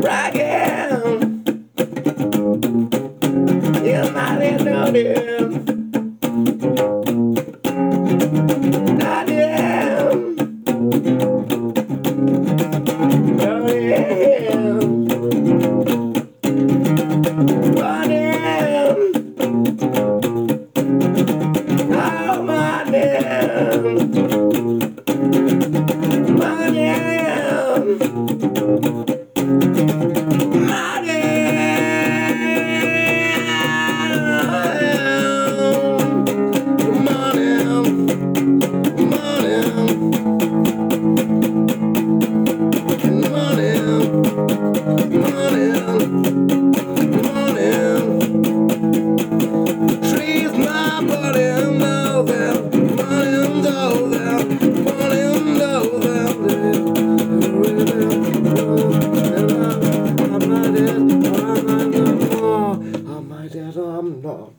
Rockin'. You might know them. Them. Want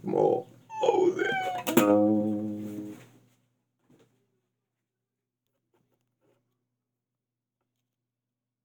More. Oh, there.